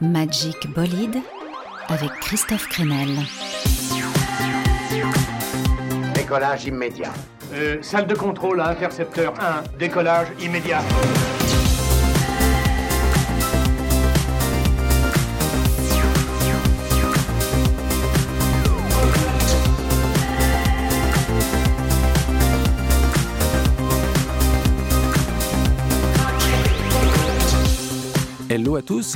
Magic Bolide avec Christophe Crenel. Décollage immédiat. Euh, salle de contrôle à intercepteur 1, décollage immédiat.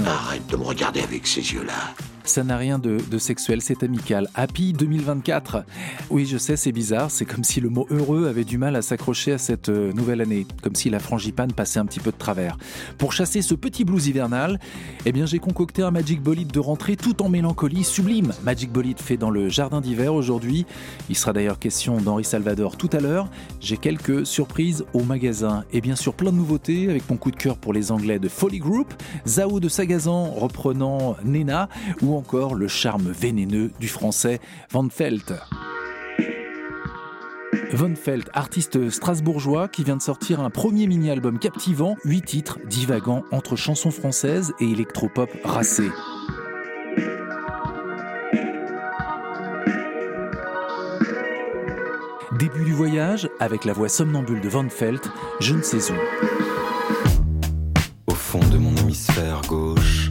Arrête de me regarder avec ces yeux-là. Ça n'a rien de, sexuel, c'est amical. Happy 2024. Oui, je sais, c'est bizarre. C'est comme si le mot heureux avait du mal à s'accrocher à cette euh, nouvelle année. Comme si la frangipane passait un petit peu de travers. Pour chasser ce petit blues hivernal, eh bien, j'ai concocté un Magic Bolide de rentrée tout en mélancolie sublime. Magic Bolide fait dans le jardin d'hiver aujourd'hui. Il sera d'ailleurs question d'Henri Salvador tout à l'heure. J'ai quelques surprises au magasin et bien sûr plein de nouveautés avec mon coup de cœur pour les Anglais de Folly Group, Zao de Sagazan reprenant Nena ou encore le charme vénéneux du français Van Felt. Von Felt, artiste strasbourgeois qui vient de sortir un premier mini-album captivant, 8 titres divagant entre chansons françaises et électropop racé. Début du voyage, avec la voix somnambule de Von Felt, je ne sais où. Au fond de mon hémisphère gauche,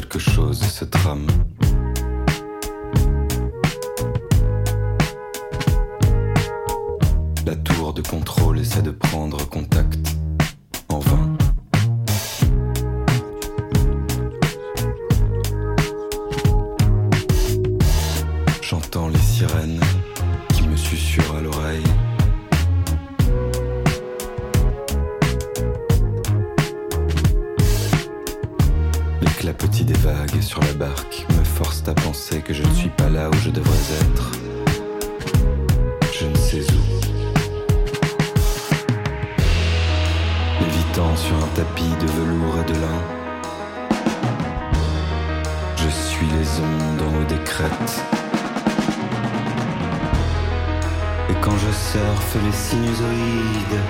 quelque chose se trame. La tour de contrôle essaie de prendre contact. En vain. J'entends les sirènes qui me susurrent à l'oreille. Petit des vagues sur la barque me force à penser que je ne suis pas là où je devrais être. Je ne sais où. Lévitant sur un tapis de velours et de lin. Je suis les ondes en haut des. Et quand je surfe les sinusoïdes,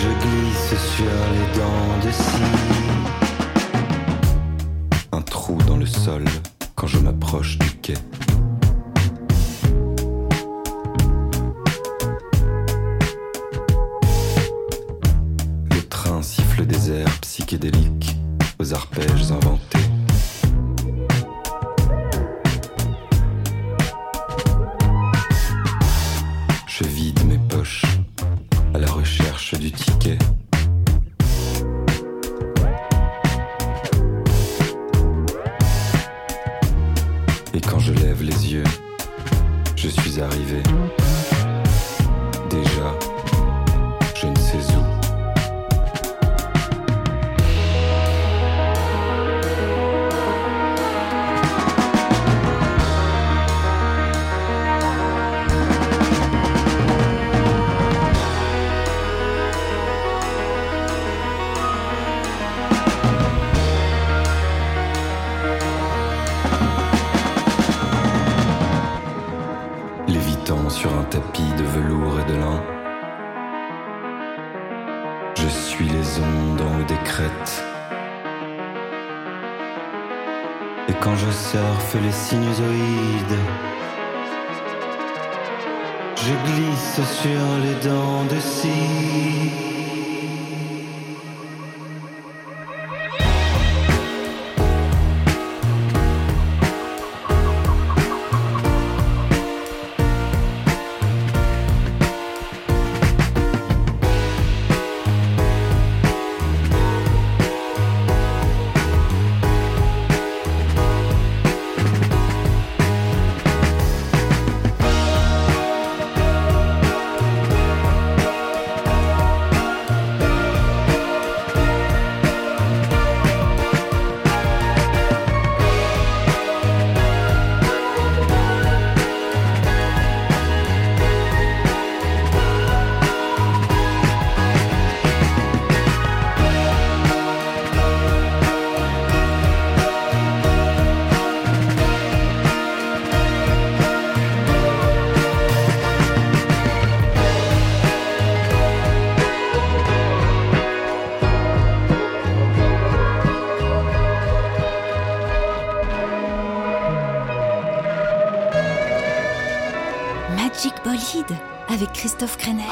je glisse sur les dents de scie. Un trou dans le sol quand je m'approche du quai.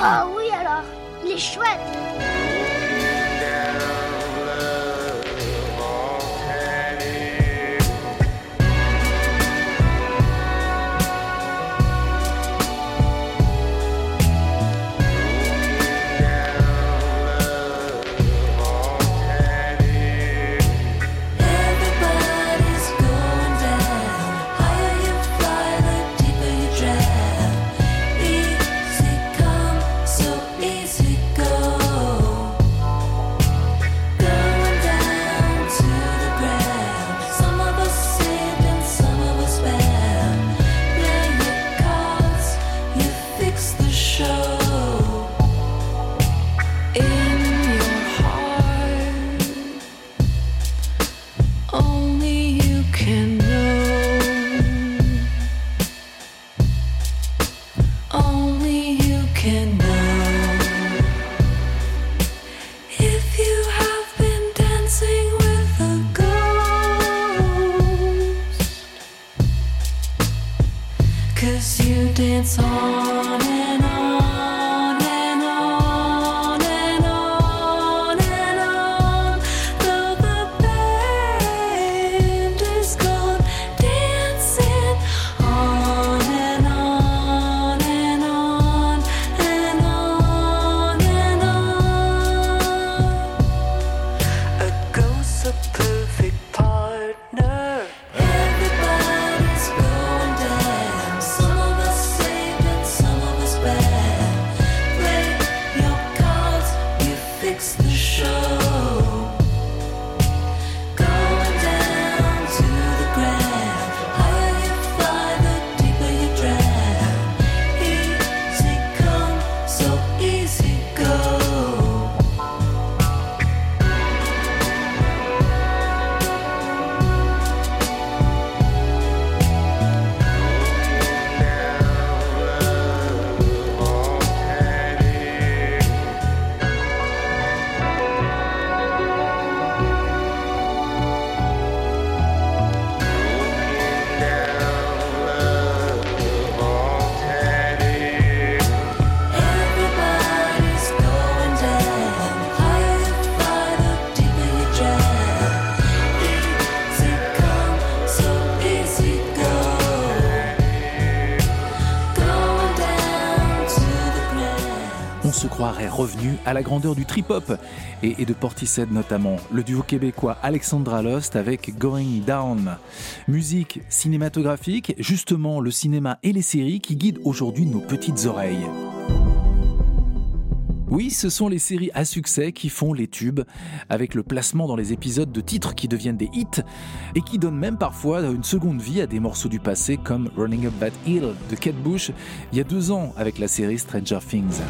Christophe à la grandeur du trip-hop et, de Portishead notamment. Le duo québécois Alexandra Lost avec Going Down. Musique cinématographique, justement le cinéma et les séries qui guident aujourd'hui nos petites oreilles. Oui, ce sont les séries à succès qui font les tubes, avec le placement dans les épisodes de titres qui deviennent des hits et qui donnent même parfois une seconde vie à des morceaux du passé comme Running Up That Hill de Kate Bush il y a deux ans avec la série Stranger Things.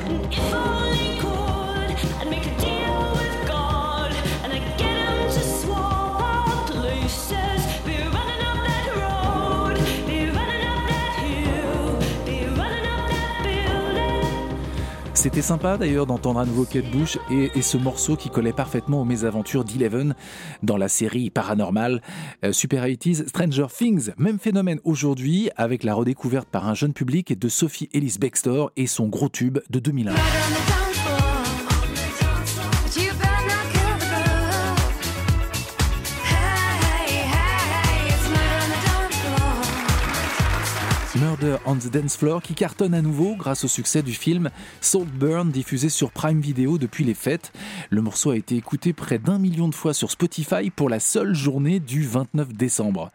C'était sympa d'ailleurs d'entendre à nouveau Kate Bush et, ce morceau qui collait parfaitement aux mésaventures d'Eleven dans la série paranormale euh, Super 80s Stranger Things. Même phénomène aujourd'hui avec la redécouverte par un jeune public de Sophie Ellis Bextor et son gros tube de 2001. Murder on the Dance Floor qui cartonne à nouveau grâce au succès du film Saltburn diffusé sur Prime Video depuis les fêtes. Le morceau a été écouté près d'un million de fois sur Spotify pour la seule journée du 29 décembre.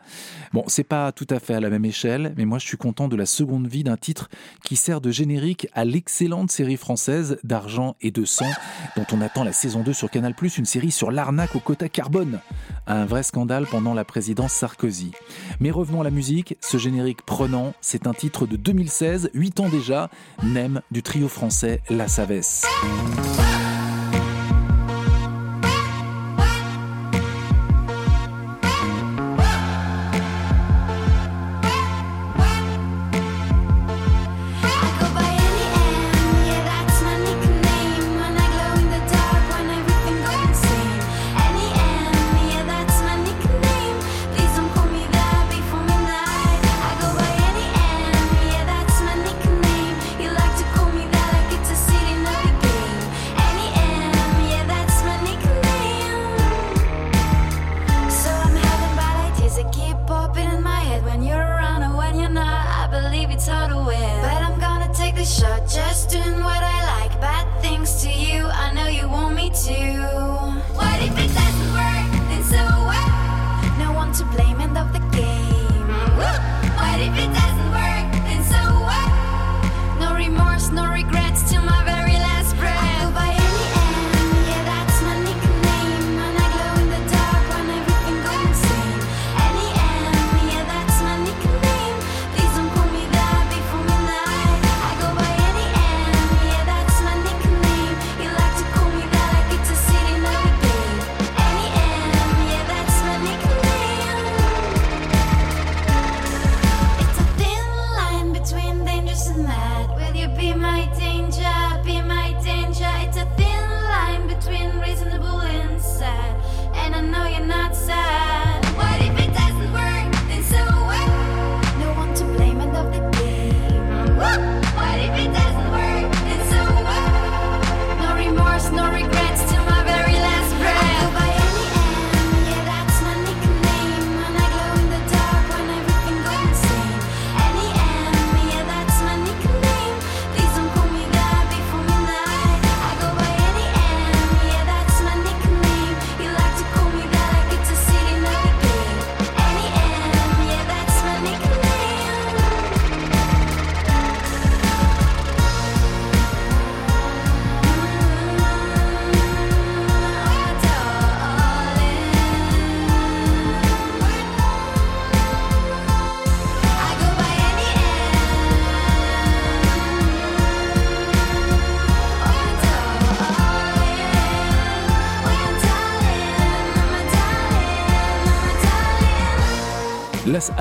Bon, c'est pas tout à fait à la même échelle, mais moi je suis content de la seconde vie d'un titre qui sert de générique à l'excellente série française d'Argent et de Sang dont on attend la saison 2 sur Canal+, une série sur l'arnaque au quota carbone. Un vrai scandale pendant la présidence Sarkozy. Mais revenons à la musique, ce générique prenant, c'est un titre de 2016, 8 ans déjà, Nem du trio français La Savesse.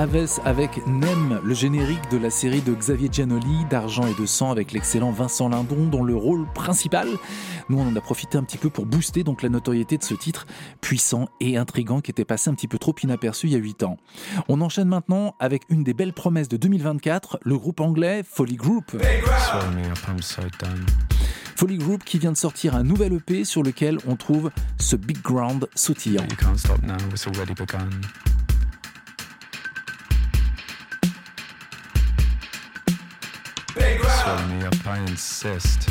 Haves avec Nem, le générique de la série de Xavier Giannoli, d'Argent et de Sang avec l'excellent Vincent Lindon dans le rôle principal. Nous, on en a profité un petit peu pour booster donc la notoriété de ce titre puissant et intrigant qui était passé un petit peu trop inaperçu il y a 8 ans. On enchaîne maintenant avec une des belles promesses de 2024, le groupe anglais Folly Group. Folly Group qui vient de sortir un nouvel EP sur lequel on trouve ce big ground sautillant. Begun. Swell me up, I insist.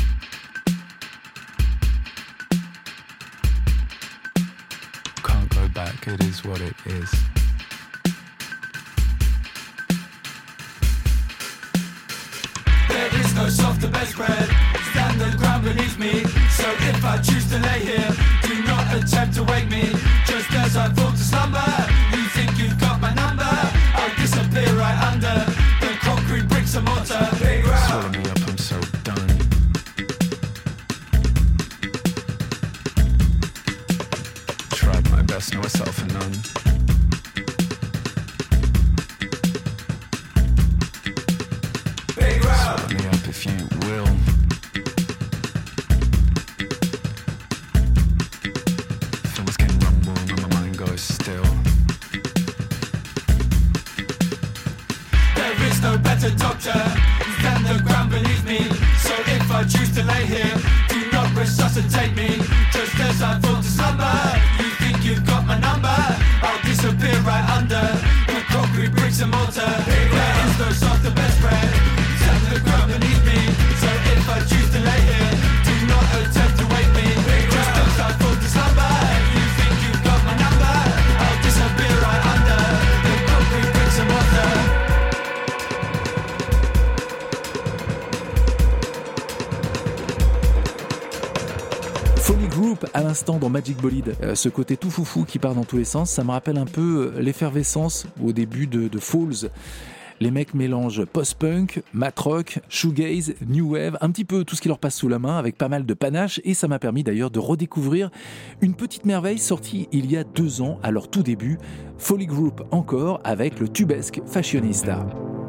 Can't go back, it is what it is. There is no softer bedspread. Stand the ground beneath me. So if I choose to lay here, do not attempt to wake me. Just as I fall to slumber, you think you've got my number. I'll disappear right under the concrete bricks and mortar. Beneath um. me. Up if you will. I'm just and my mind goes still. There is no better doctor than the ground, believe me. So if I choose to lay here, do not resuscitate me. Just as I number. I'll disappear right under the concrete bricks and mortar. There is no softer bedspread than the ground beneath me. À l'instant dans Magic Bolide. Euh, ce côté tout foufou qui part dans tous les sens, ça me rappelle un peu euh, l'effervescence au début de, de Falls. Les mecs mélangent post-punk, mat-rock, shoegaze, new wave, un petit peu tout ce qui leur passe sous la main avec pas mal de panache et ça m'a permis d'ailleurs de redécouvrir une petite merveille sortie il y a deux ans à leur tout début, Folly Group encore avec le tubesque Fashionista. fashionista.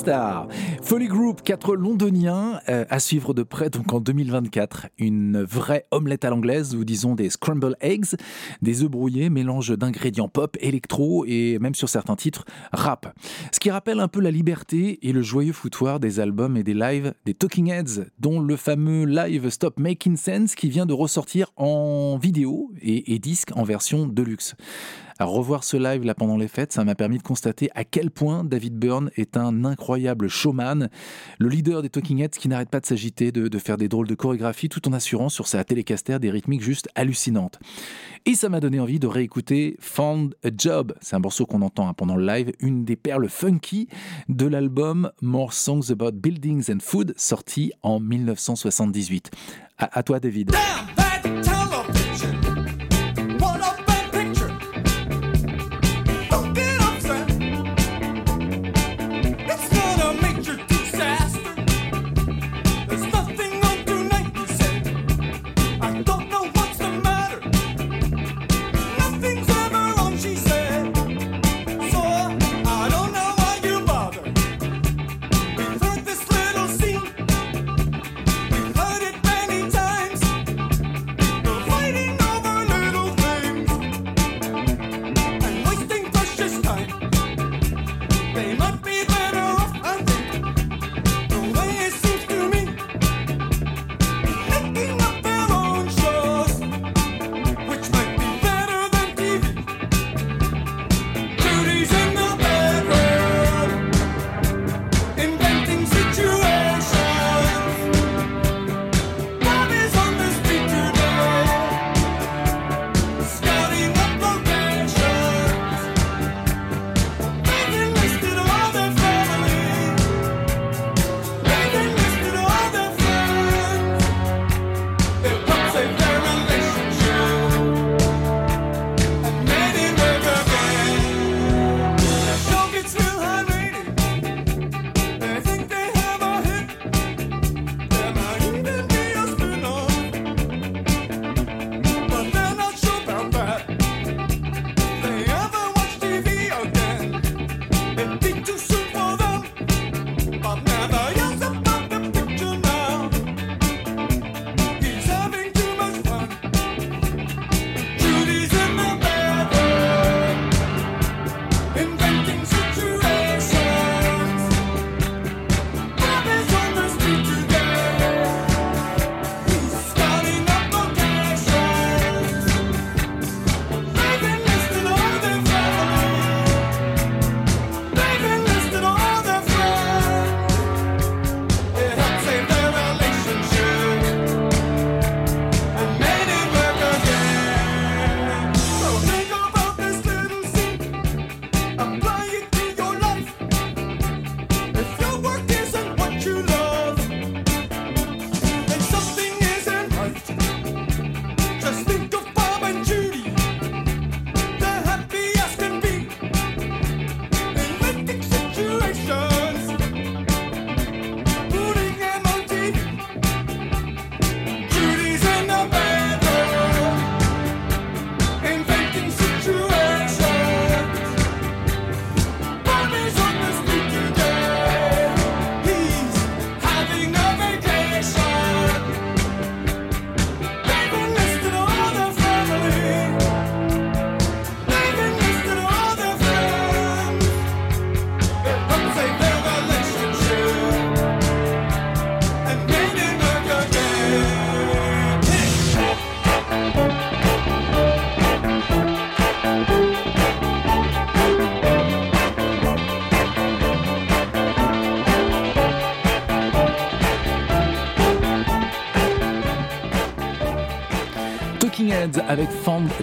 Fashionista. Folly Group, quatre londoniens euh, à suivre de près donc en 2024. Une vraie omelette à l'anglaise ou disons des scramble eggs, des œufs brouillés, mélange d'ingrédients pop, électro et même sur certains titres rap. Ce qui rappelle un peu la liberté et le joyeux foutoir des albums et des lives des Talking Heads, dont le fameux live Stop Making Sense qui vient de ressortir en vidéo et, et disque en version deluxe. À revoir ce live là pendant les fêtes, ça m'a permis de constater à quel point David Byrne est un incroyable showman, le leader des Talking Heads qui n'arrête pas de s'agiter, de, faire des drôles de chorégraphie tout en assurant sur sa télécaster des rythmiques juste hallucinantes. Et ça m'a donné envie de réécouter Found a Job, c'est un morceau qu'on entend hein, pendant le live, une des perles funky de l'album More Songs About Buildings and Food sorti en 1978. À, toi David.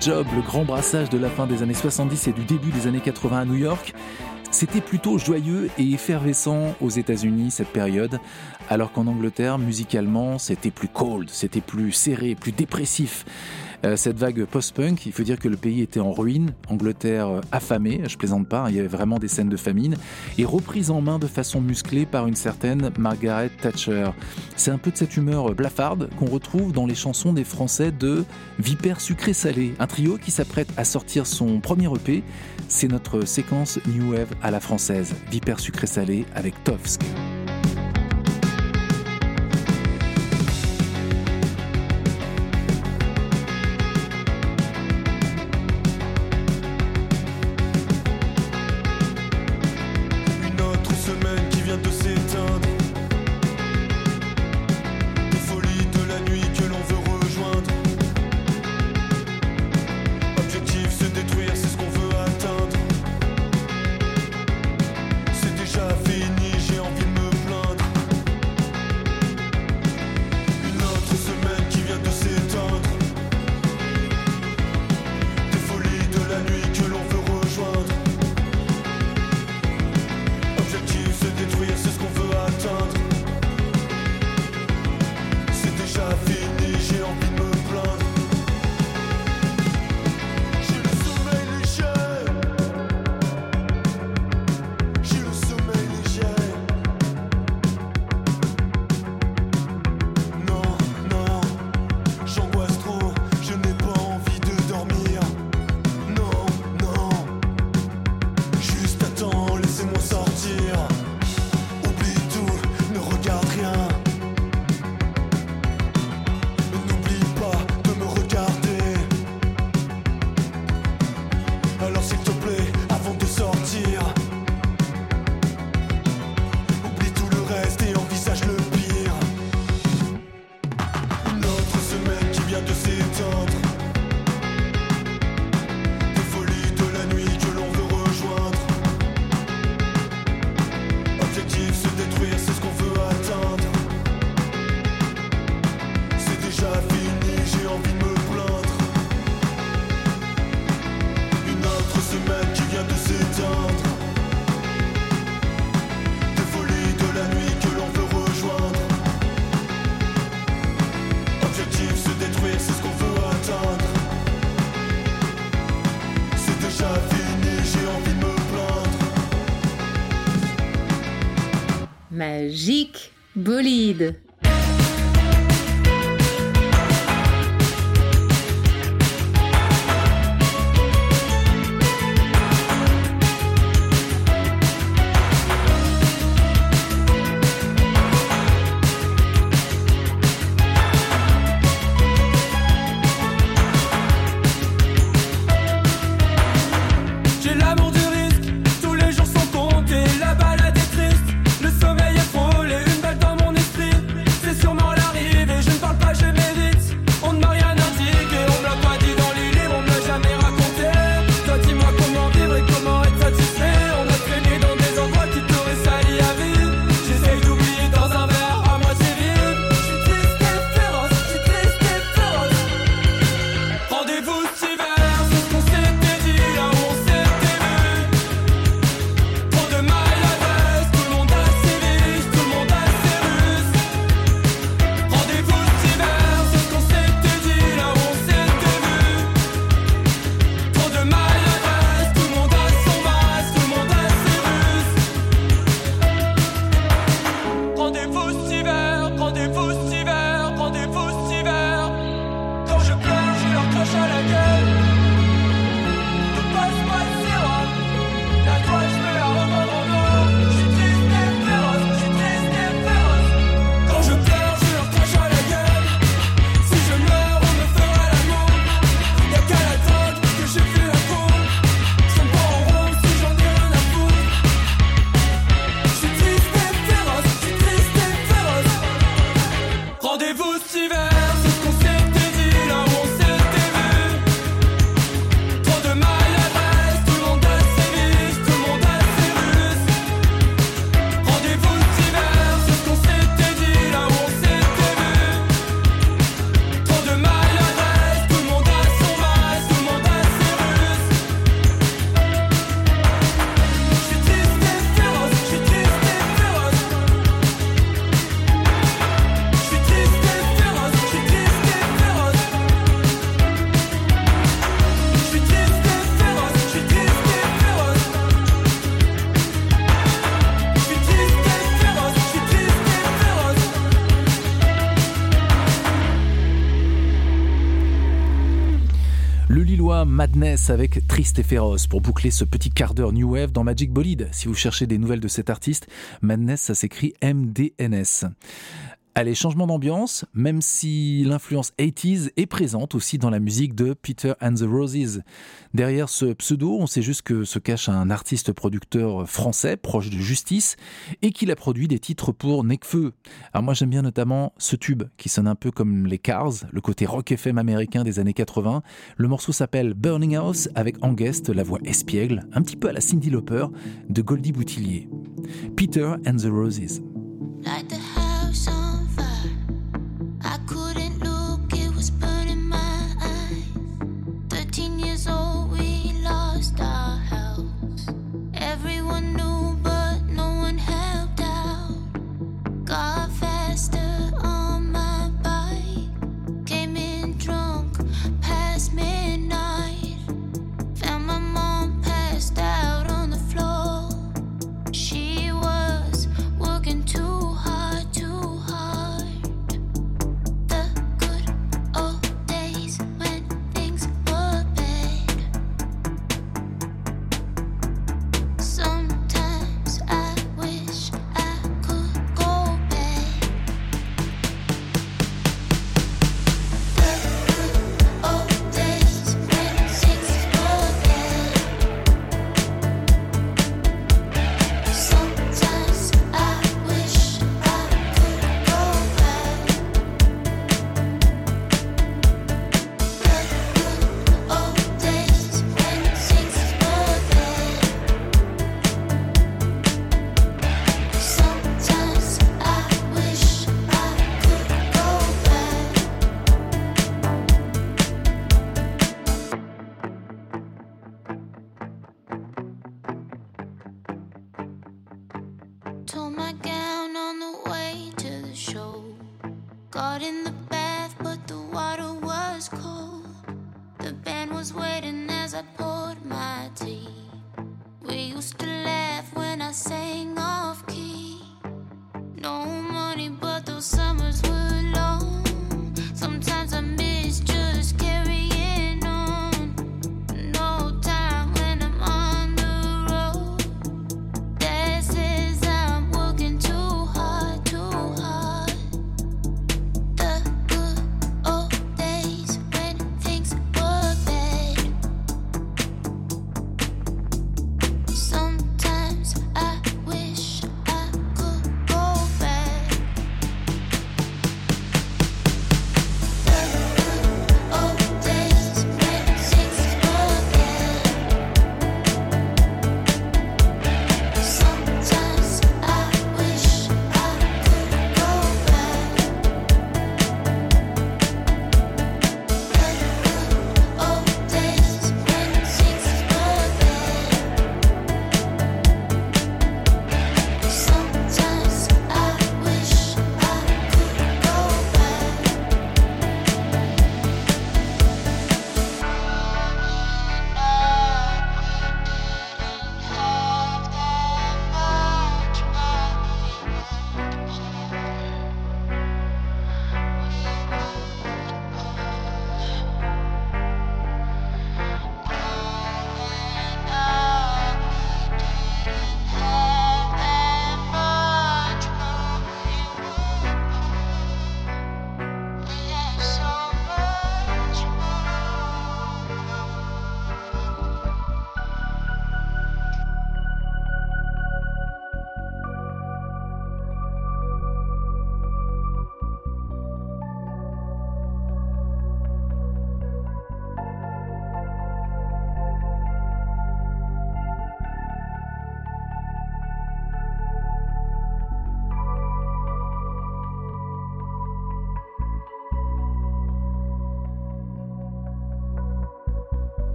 Job, le grand brassage de la fin des années 70 et du début des années 80 à New York. C'était plutôt joyeux et effervescent aux États-Unis cette période, alors qu'en Angleterre, musicalement, c'était plus cold, c'était plus serré, plus dépressif. Euh, cette vague post-punk, il faut dire que le pays était en ruine, Angleterre euh, affamée, je plaisante pas, hein, il y avait vraiment des scènes de famine, et reprise en main de façon musclée par une certaine Margaret Thatcher. C'est un peu de cette humeur euh, blafarde qu'on retrouve dans les chansons des Français de Vipère Sucré Salé, un trio qui s'apprête à sortir son premier EP. C'est notre séquence New Wave à la française, Vipère Sucré Salé avec Tovsk. Jic Bolide. Avec Triste et Féroce pour boucler ce petit quart d'heure New Wave dans Magic Bolide. Si vous cherchez des nouvelles de cet artiste, Madness, ça s'écrit MDNS. Allez, changement d'ambiance, même si l'influence 80s est présente aussi dans la musique de Peter and the Roses. Derrière ce pseudo, on sait juste que se cache un artiste producteur français proche de Justice et qu'il a produit des titres pour Necfeu. Alors moi j'aime bien notamment ce tube qui sonne un peu comme les Cars, le côté rock FM américain des années 80. Le morceau s'appelle Burning House avec en guest la voix espiègle, un petit peu à la Cindy Lauper de Goldie Boutillier. Peter and the Roses. I couldn't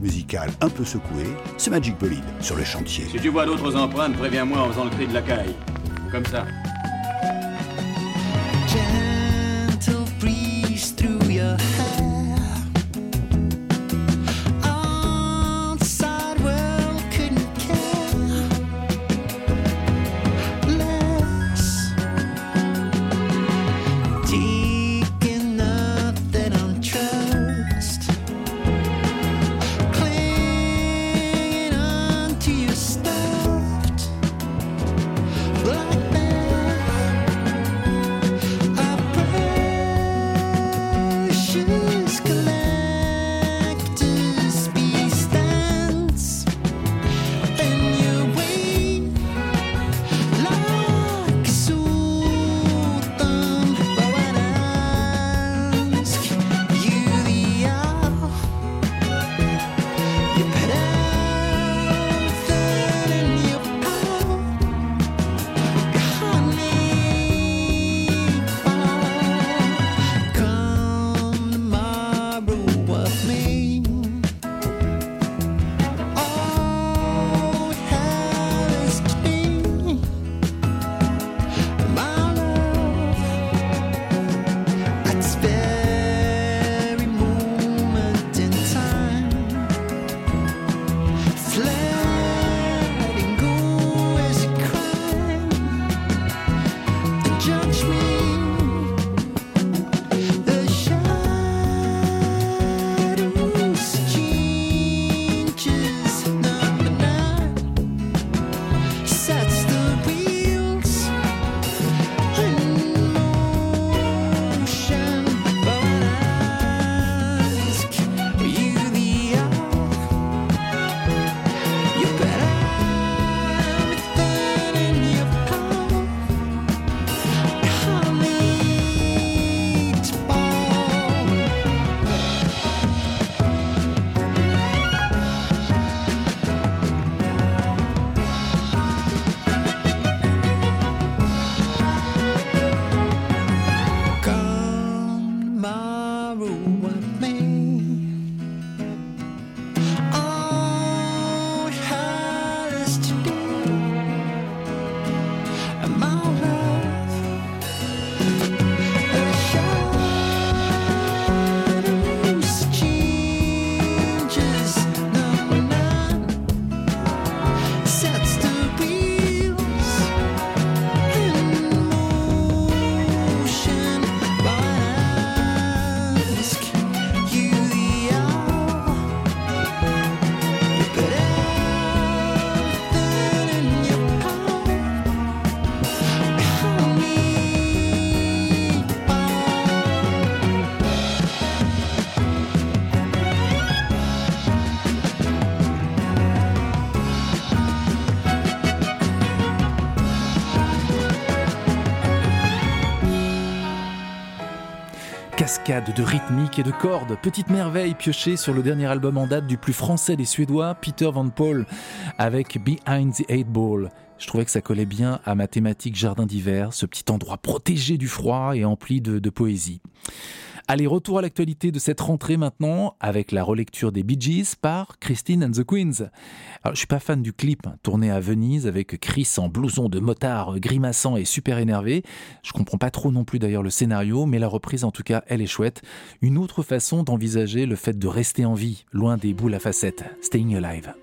musical un peu secoué, c'est Magic Bolide sur le chantier. Si tu vois d'autres empreintes, préviens-moi en faisant le cri de la caille. Comme ça. De rythmique et de cordes, petite merveille piochée sur le dernier album en date du plus français des Suédois, Peter Van Paul, avec Behind the Eight Ball. Je trouvais que ça collait bien à ma thématique jardin d'hiver, ce petit endroit protégé du froid et empli de poésie. Allez, retour à l'actualité de cette rentrée maintenant, avec la relecture des Bee Gees par Christine and the Queens. Alors, je suis pas fan du clip, hein, tourné à Venise avec Chris en blouson de motard, grimaçant et super énervé. Je comprends pas trop non plus d'ailleurs le scénario, mais la reprise en tout cas, elle est chouette. Une autre façon d'envisager le fait de rester en vie, loin des boules à facettes. Staying Alive.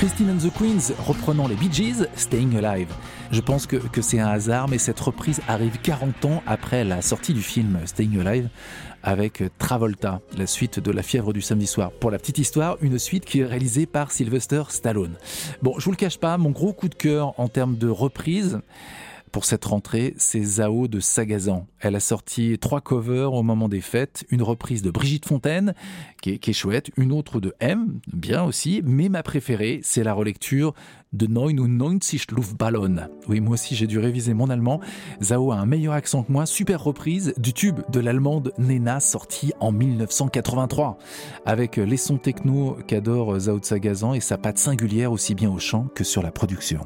Christine and the Queens reprenant les Bee Gees, Staying Alive. Je pense que, que c'est un hasard, mais cette reprise arrive 40 ans après la sortie du film Staying Alive avec Travolta, la suite de La fièvre du samedi soir. Pour la petite histoire, une suite qui est réalisée par Sylvester Stallone. Bon, je vous le cache pas, mon gros coup de cœur en termes de reprise, pour cette rentrée, c'est Zao de Sagazan. Elle a sorti trois covers au moment des fêtes, une reprise de Brigitte Fontaine, qui est, chouette, une autre de M, bien aussi, mais ma préférée, c'est la relecture de 99 Luftballon. Oui, moi aussi j'ai dû réviser mon allemand. Zao a un meilleur accent que moi, super reprise du tube de l'allemande Nena sorti en 1983, avec les sons techno qu'adore Zao de Sagazan et sa patte singulière aussi bien au chant que sur la production.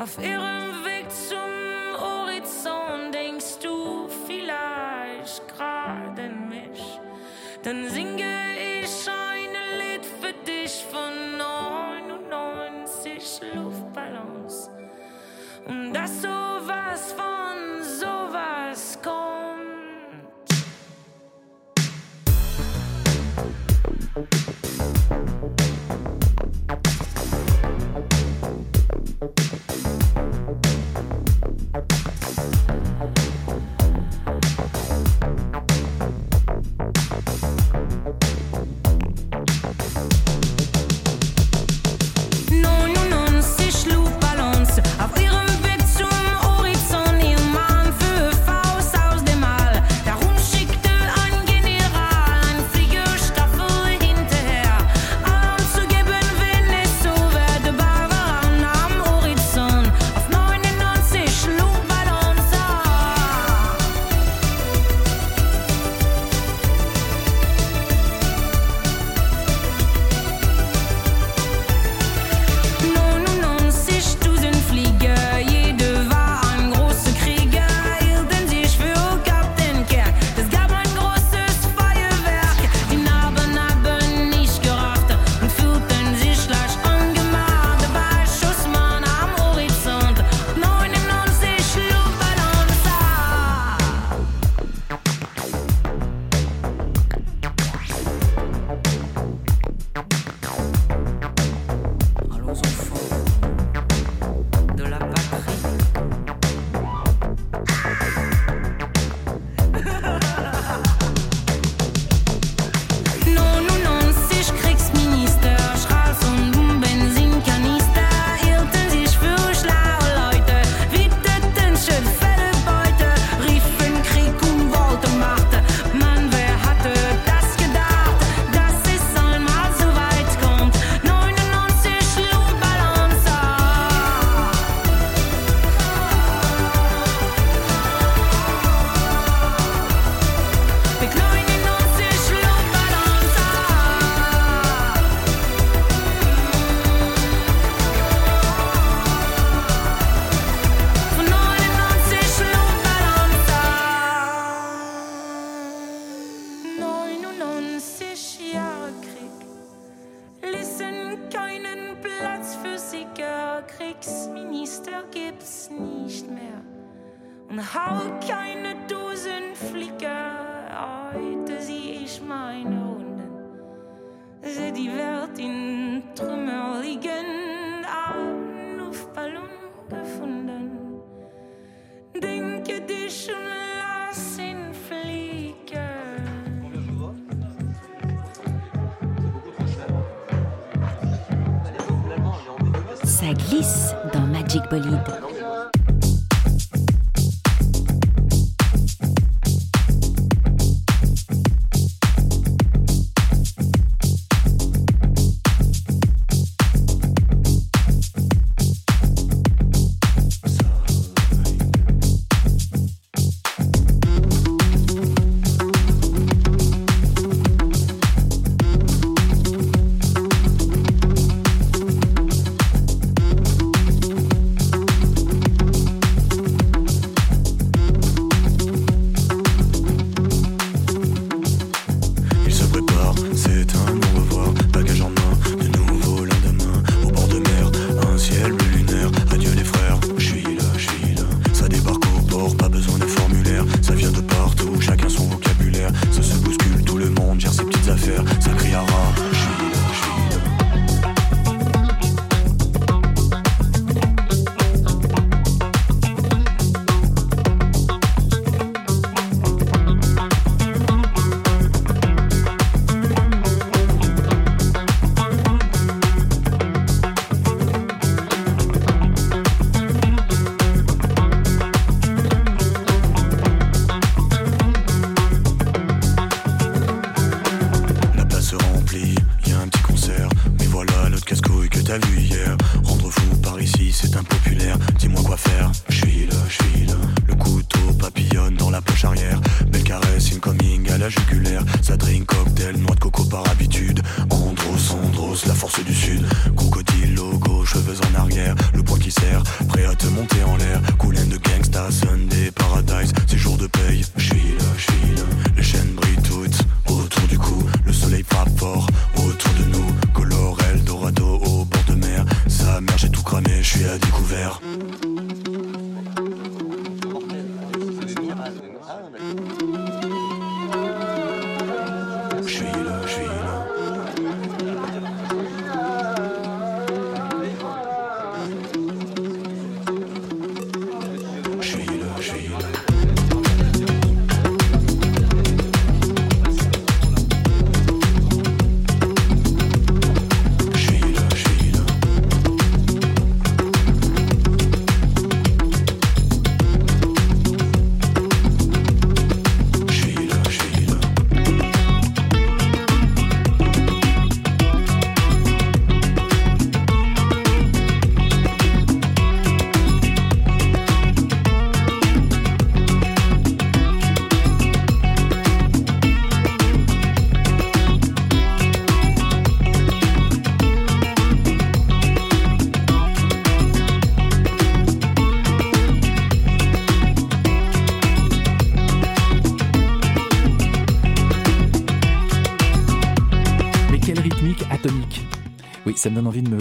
Auf ihrem Weg zum Horizont denkst du vielleicht gerade an mich. Dann singe ich ein Lied für dich von 99 Luftballons. Und dass sowas von sowas kommt.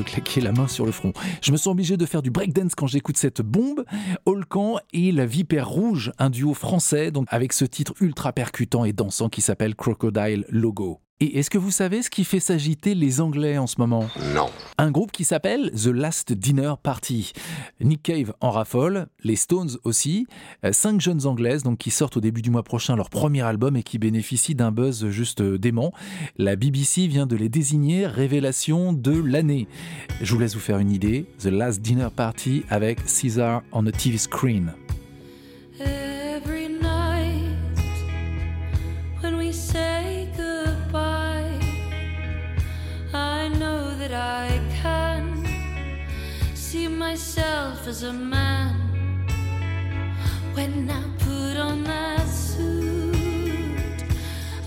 Claquer la main sur le front. Je me sens obligé de faire du breakdance quand j'écoute cette bombe. Holcan et la Vipère Rouge, un duo français, donc avec ce titre ultra percutant et dansant qui s'appelle Crocodile Logo. Et est-ce que vous savez ce qui fait s'agiter les Anglais en ce moment? Non. Un groupe qui s'appelle The Last Dinner Party. Nick Cave en raffole, les Stones aussi, euh, cinq jeunes anglaises donc qui sortent au début du mois prochain leur premier album et qui bénéficient d'un buzz juste euh, dément. La BBC vient de les désigner révélation de l'année. Je vous laisse vous faire une idée. The Last Dinner Party avec Caesar on a TV screen. As a man when I put on that suit.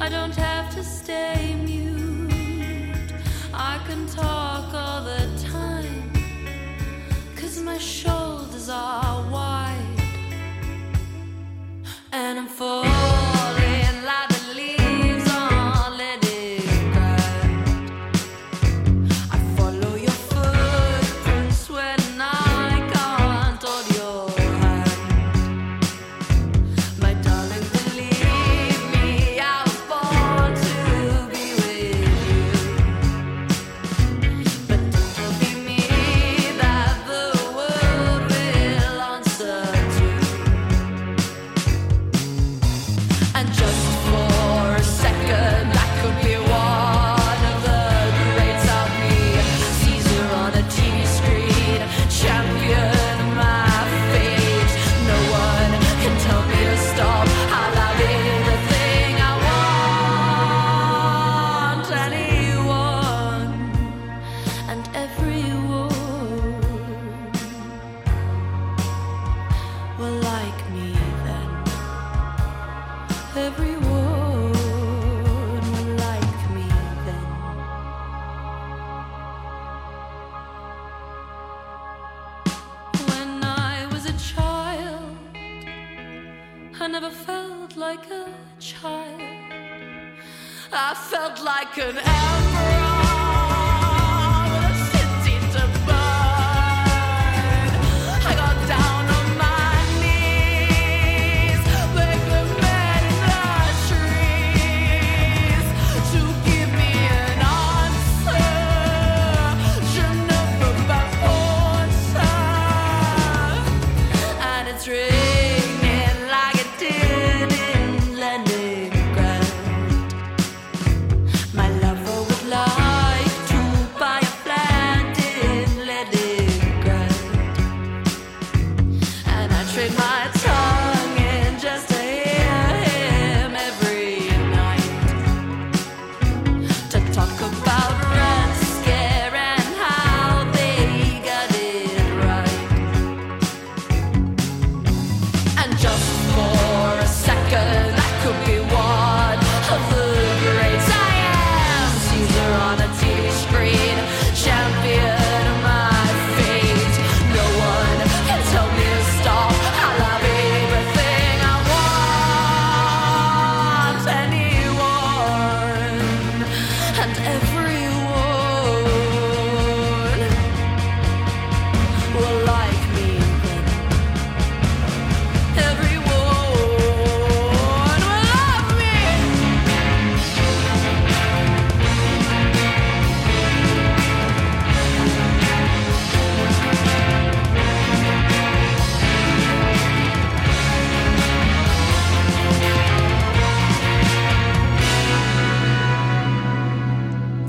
I don't have to stay mute, I can talk all the time. Cause my shoulders are wide and I'm falling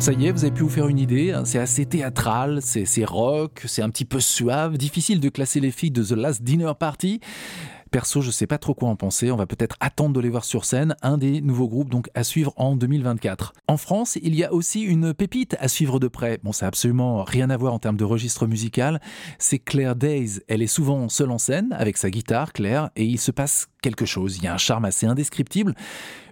Ça y est, vous avez pu vous faire une idée. hein, C'est assez théâtral, c'est rock, c'est un petit peu suave. Difficile de classer les filles de The Last Dinner Party. Perso, je sais pas trop quoi en penser. On va peut-être attendre de les voir sur scène. Un des nouveaux groupes donc à suivre en 2024. En France, il y a aussi une pépite à suivre de près. Bon, ça a absolument rien à voir en termes de registre musical. C'est Claire Days. Elle est souvent seule en scène avec sa guitare, Claire, et il se passe quelque chose. Il y a un charme assez indescriptible.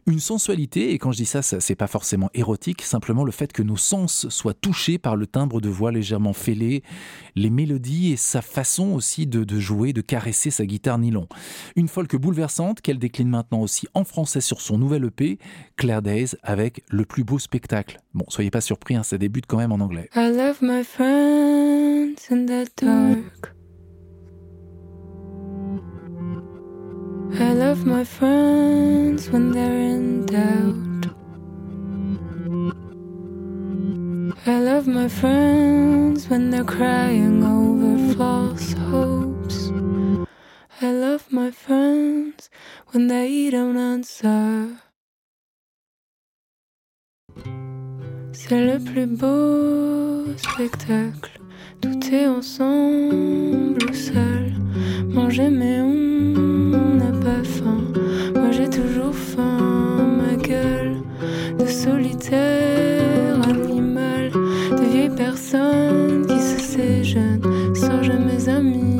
Une sensualité, et quand je dis ça, ça c'est pas forcément érotique, simplement le fait que nos sens soient touchés par le timbre de voix légèrement fêlé, les mélodies et sa façon aussi de, jouer, de caresser sa guitare nylon. Une folk bouleversante qu'elle décline maintenant aussi en français sur son nouvel EP, Claire Days, avec le plus beau spectacle. Bon, soyez pas surpris, hein, ça débute quand même en anglais. I love my friends in the dark. I love my friends when they're in doubt. I love my friends when they're crying over false hopes. I love my friends when they don't answer. C'est le plus beau spectacle. Tout est ensemble ou seul. Manger mais on n'a pas faim. Moi j'ai toujours faim. Ma gueule de solitaire animal. De vieilles personnes qui se séjeunent. Sans mes amis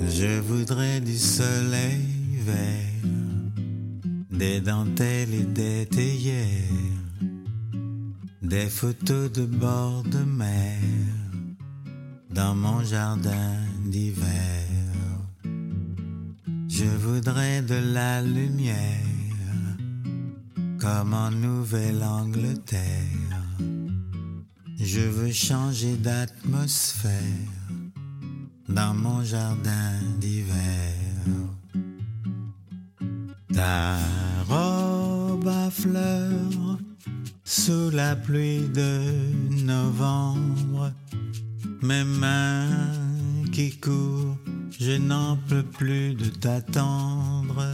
Je voudrais du soleil vert, des dentelles et des théières, des photos de bord de mer dans mon jardin d'hiver. Je voudrais de la lumière comme en Nouvelle-Angleterre. Je veux changer d'atmosphère dans mon jardin d'hiver. Ta fleur sous la pluie de novembre. Mes mains qui courent, je n'en peux plus de t'attendre.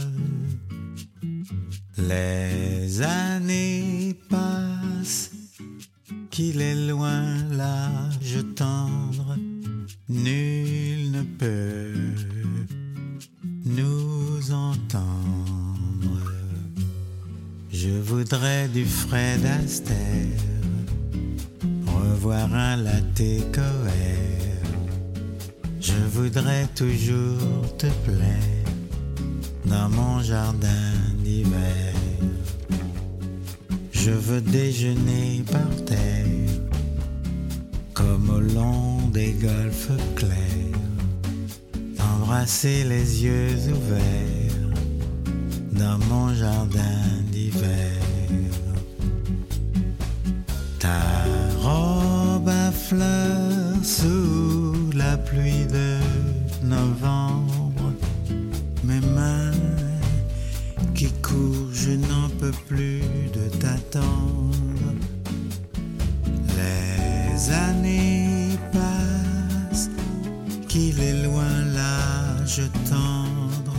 Les années passent, qu'il est loin l'âge tendre, nul ne peut nous entendre. Je voudrais du Fred Astaire, revoir un latte coère. Je voudrais toujours te plaire dans mon jardin d'hiver. Je veux déjeuner par terre, comme au long des golfes clairs, embrasser les yeux ouverts dans mon jardin d'hiver. Ta robe à fleurs sous la pluie de novembre, mes mains qui courent, je n'en peux plus de t'attendre. Années passent, qu'il est loin l'âge tendre,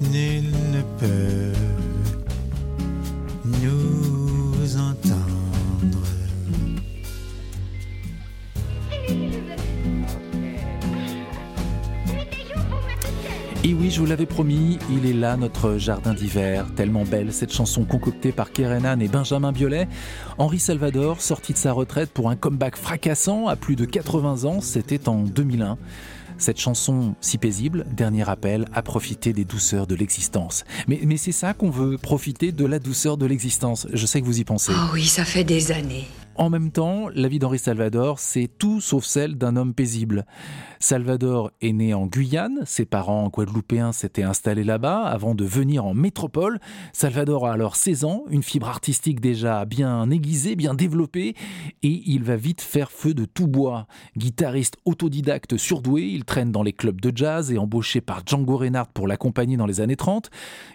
nul ne peut je vous l'avais promis, il est là notre jardin d'hiver, tellement belle cette chanson concoctée par Kerenan et Benjamin Biolay. Henri Salvador, sorti de sa retraite pour un comeback fracassant à plus de 80 ans, c'était en 2001. Cette chanson si paisible, dernier appel à profiter des douceurs de l'existence. Mais, mais c'est ça qu'on veut, profiter de la douceur de l'existence. Je sais que vous y pensez. Oh oui, ça fait des années. En même temps, la vie d'Henri Salvador, c'est tout sauf celle d'un homme paisible. Salvador est né en Guyane, ses parents guadeloupéens s'étaient installés là-bas avant de venir en métropole. Salvador a alors 16 ans, une fibre artistique déjà bien aiguisée, bien développée, et il va vite faire feu de tout bois. Guitariste autodidacte surdoué, il traîne dans les clubs de jazz et embauché par Django Reinhardt pour l'accompagner dans les années 30.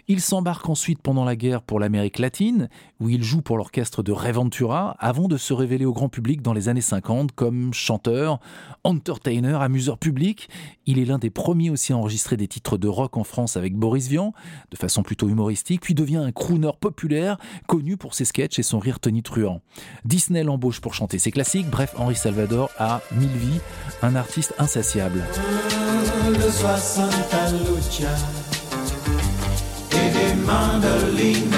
Il s'embarque ensuite pendant la guerre pour l'Amérique latine, où il joue pour l'orchestre de Ray Ventura, avant de se révéler au grand public dans les années 50 comme chanteur, entertainer, amuseur public. Il est l'un des premiers aussi à enregistrer des titres de rock en France avec Boris Vian, de façon plutôt humoristique, puis devient un crooner populaire, connu pour ses sketchs et son rire tonitruant. Disney l'embauche pour chanter ses classiques, bref, Henri Salvador a mille vies, un artiste insatiable. de 60 à Lucia et des mandolines,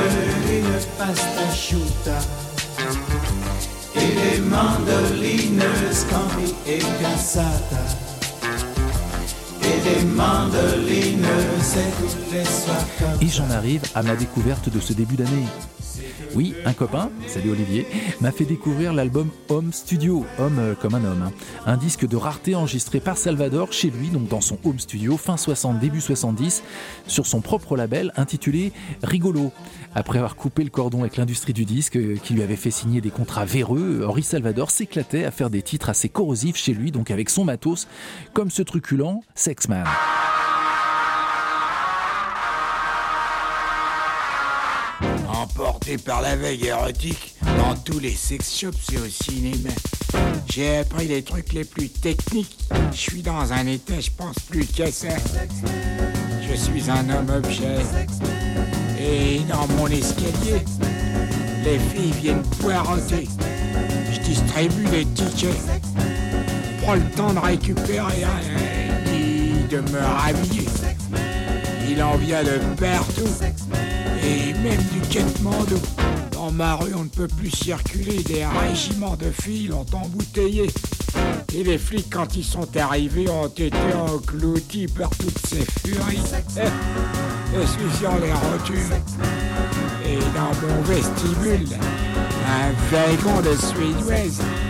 une pasta asciutta et des mandolines scampi et cassata et les comme Et j'en arrive à ma découverte de ce début d'année. Oui, un copain, salut Olivier, m'a fait découvrir l'album Home Studio, homme euh, comme un homme. hein. Un disque de rareté enregistré par Salvador chez lui, donc dans son home studio, fin 60, début 70, sur son propre label intitulé Rigolo. Après avoir coupé le cordon avec l'industrie du disque, euh, qui lui avait fait signer des contrats véreux, Henri Salvador s'éclatait à faire des titres assez corrosifs chez lui, donc avec son matos, comme ce truculent Sexman. Emporté par la veille érotique dans tous les sex shops et au cinéma. J'ai appris les trucs les plus techniques. Je suis dans un état, je pense plus qu'à ça. Je suis un homme objet. Et dans mon escalier, les filles viennent poireauter. Je distribue des tickets. Prends le temps de récupérer ni de me rhabiller. Il en vient de partout. Et même du Katmandou. Dans ma rue, on ne peut plus circuler. Des régiments de filles l'ont embouteillé. Et les flics, quand ils sont arrivés, ont été engloutis par toutes ces furies. Suis sur les rotules. Et dans mon vestibule, un wagon de les...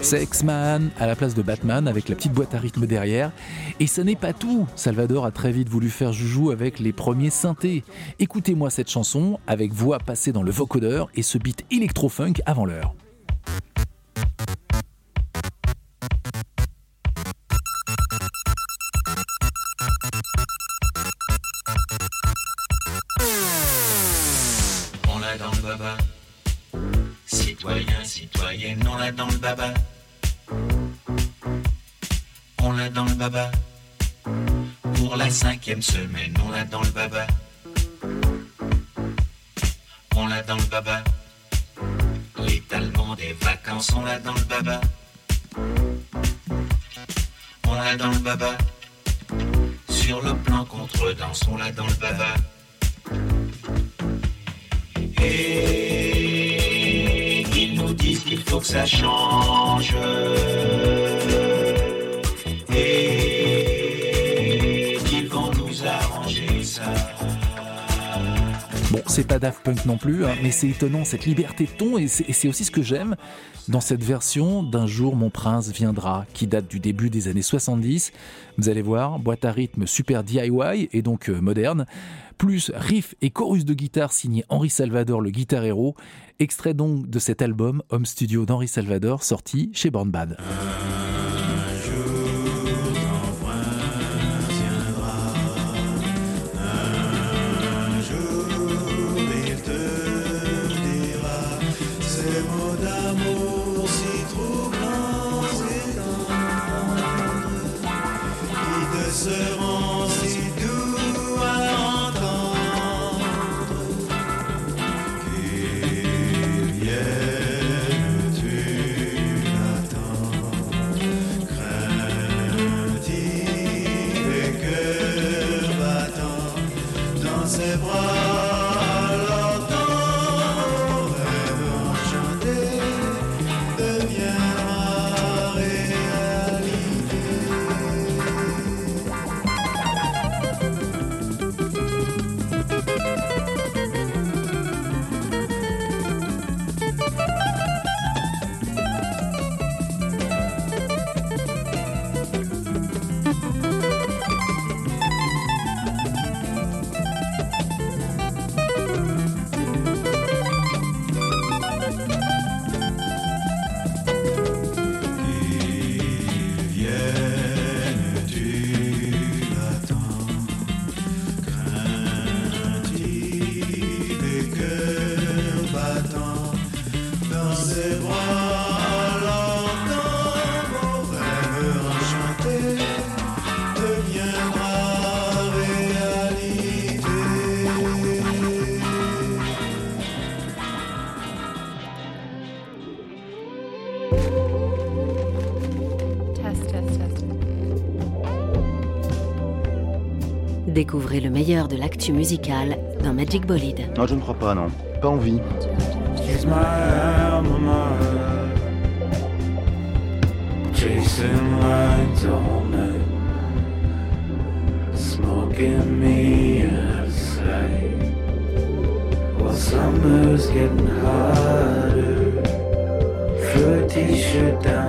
Sexman à la place de Batman avec la petite boîte à rythme derrière. Et ça n'est pas tout. Salvador a très vite voulu faire joujou avec les premiers synthés. Écoutez-moi cette chanson avec voix passée dans le vocodeur et ce beat électro-funk avant l'heure. On l'a dans le baba. On l'a dans le baba. Pour la cinquième semaine, on l'a dans le baba. On l'a dans le baba. L'étalement des vacances, on l'a dans le baba. On l'a dans le baba. Sur le plan contre-danse, on l'a dans le baba. Et faut que ça change. C'est pas Daft Punk non plus, hein, mais c'est étonnant cette liberté de ton et c'est aussi ce que j'aime dans cette version d'un jour mon prince viendra qui date du début des années 70. Vous allez voir, boîte à rythme super DIY et donc euh, moderne, plus riff et chorus de guitare signé Henri Salvador le guitar héros, extrait donc de cet album Home Studio d'Henri Salvador sorti chez Born. Ces mots Découvrez le meilleur de l'actu musical dans Magic Bolide. Non, je ne crois pas, non. Pas envie. Chasing lines all night. Smoking me out of sight. While summer's getting hotter. Through a t-shirt down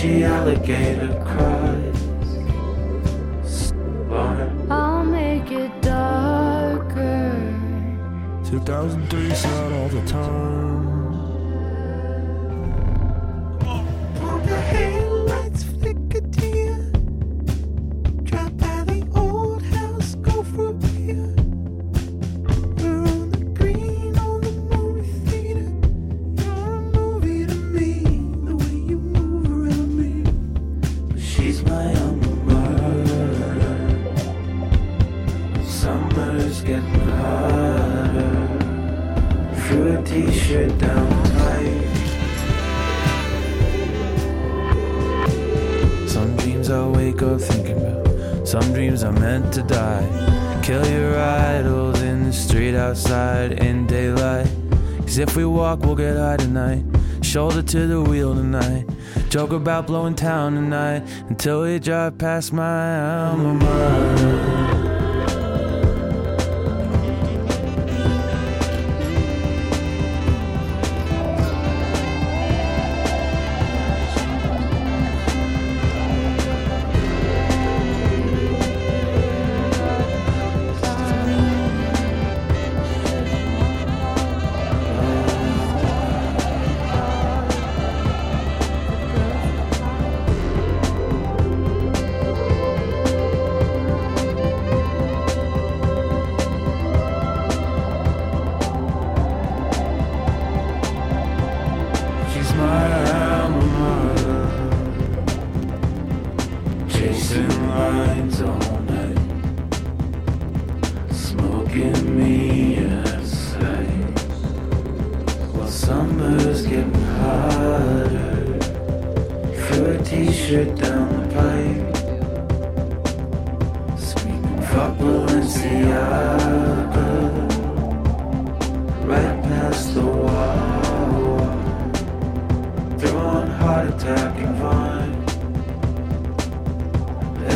she alligator cries. Barn I'll make it darker. 2003 sad all the time we'll get high tonight. Shoulder to the wheel tonight. Joke about blowing town tonight until we drive past my alma mater.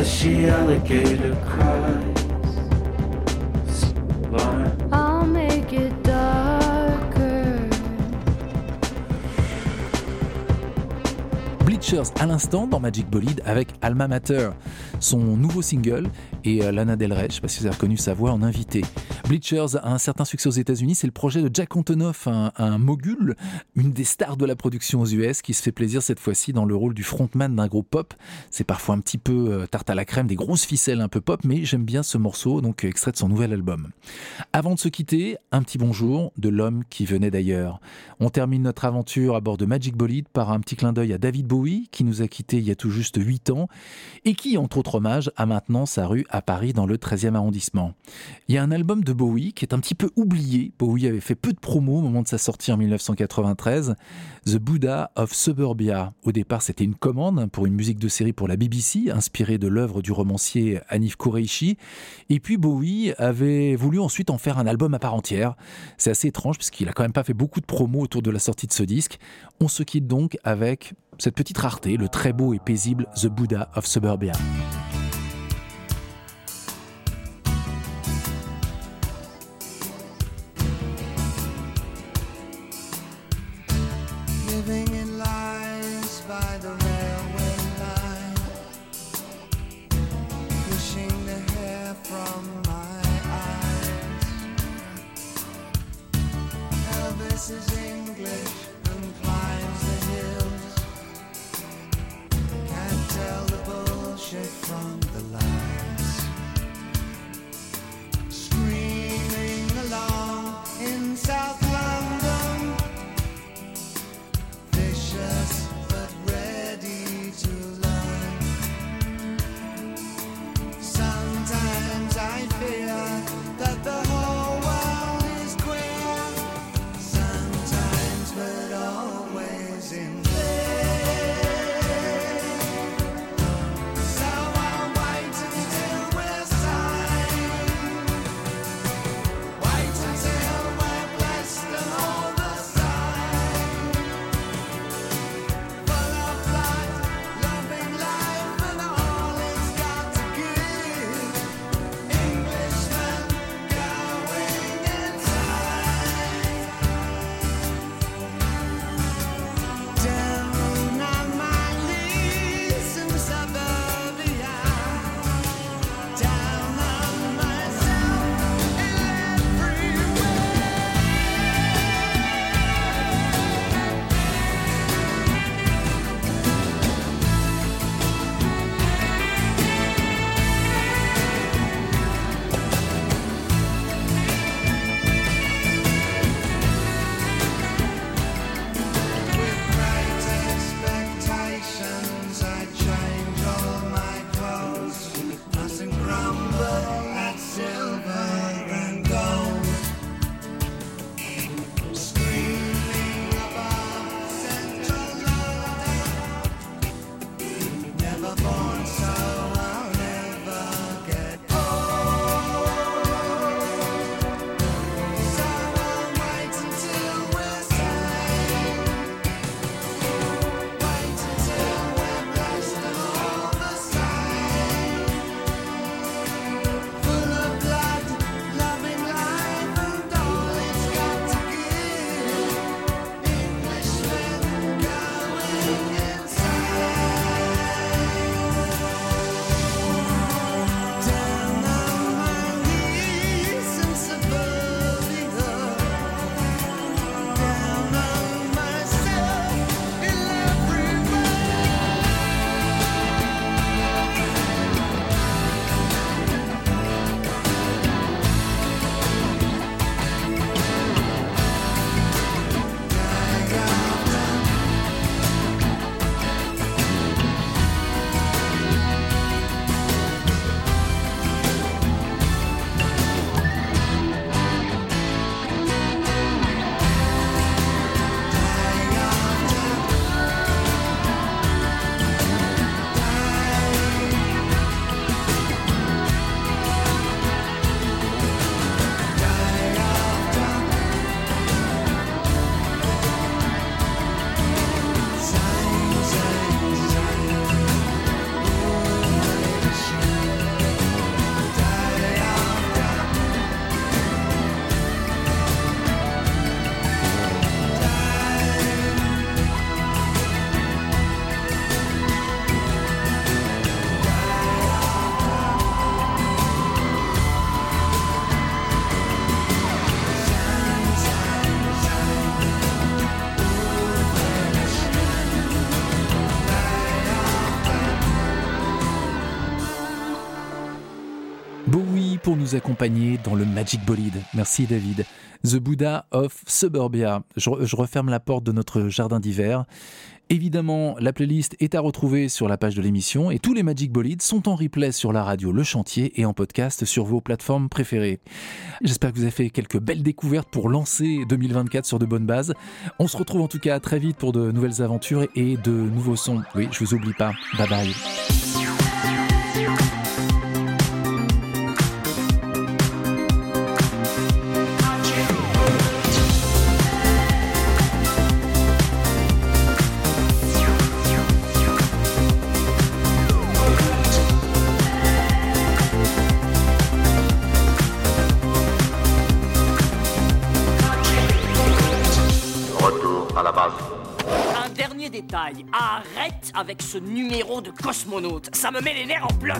As she alligator cries. Lauren. I'll make it darker. Bleachers à l'instant dans Magic Bolide avec Alma Mater, son nouveau single, et euh, Lana Del Rey, je sais pas vous avez reconnu sa voix en invité. Bleachers a un certain succès aux États-Unis, c'est le projet de Jack Antonoff, un, mogul, une des stars de la production aux US, qui se fait plaisir cette fois-ci dans le rôle du frontman d'un groupe pop. C'est parfois un petit peu euh, tarte à la crème, des grosses ficelles un peu pop, mais j'aime bien ce morceau, donc extrait de son nouvel album. Avant de se quitter, un petit bonjour de l'homme qui venait d'ailleurs. On termine notre aventure à bord de Magic Bolide par un petit clin d'œil à David Bowie, qui nous a quittés il y a tout juste 8 ans, et qui, entre autres hommages, a maintenant sa rue à Paris dans le 13e arrondissement. Il y a un album de Bowie qui est un petit peu oublié. Bowie avait fait peu de promos au moment de sa sortie en 1993. The Buddha of Suburbia. Au départ, c'était une commande pour une musique de série pour la BBC, inspirée de l'œuvre du romancier Hanif Kureishi. Et puis Bowie avait voulu ensuite en faire un album à part entière. C'est assez étrange puisqu'il a quand même pas fait beaucoup de promos autour de la sortie de ce disque. On se quitte donc avec cette petite rareté, le très beau et paisible The Buddha of Suburbia. Accompagner dans le Magic Bolide. Merci David. The Buddha of Suburbia. Je, je referme la porte de notre jardin d'hiver. Évidemment, la playlist est à retrouver sur la page de l'émission et tous les Magic Bolides sont en replay sur la radio Le Chantier et en podcast sur vos plateformes préférées. J'espère que vous avez fait quelques belles découvertes pour lancer 2024 sur de bonnes bases. On se retrouve en tout cas très vite pour de nouvelles aventures et de nouveaux sons. Oui, je vous oublie pas. Bye bye. Arrête avec ce numéro de cosmonaute. Ça me met les nerfs en bloc.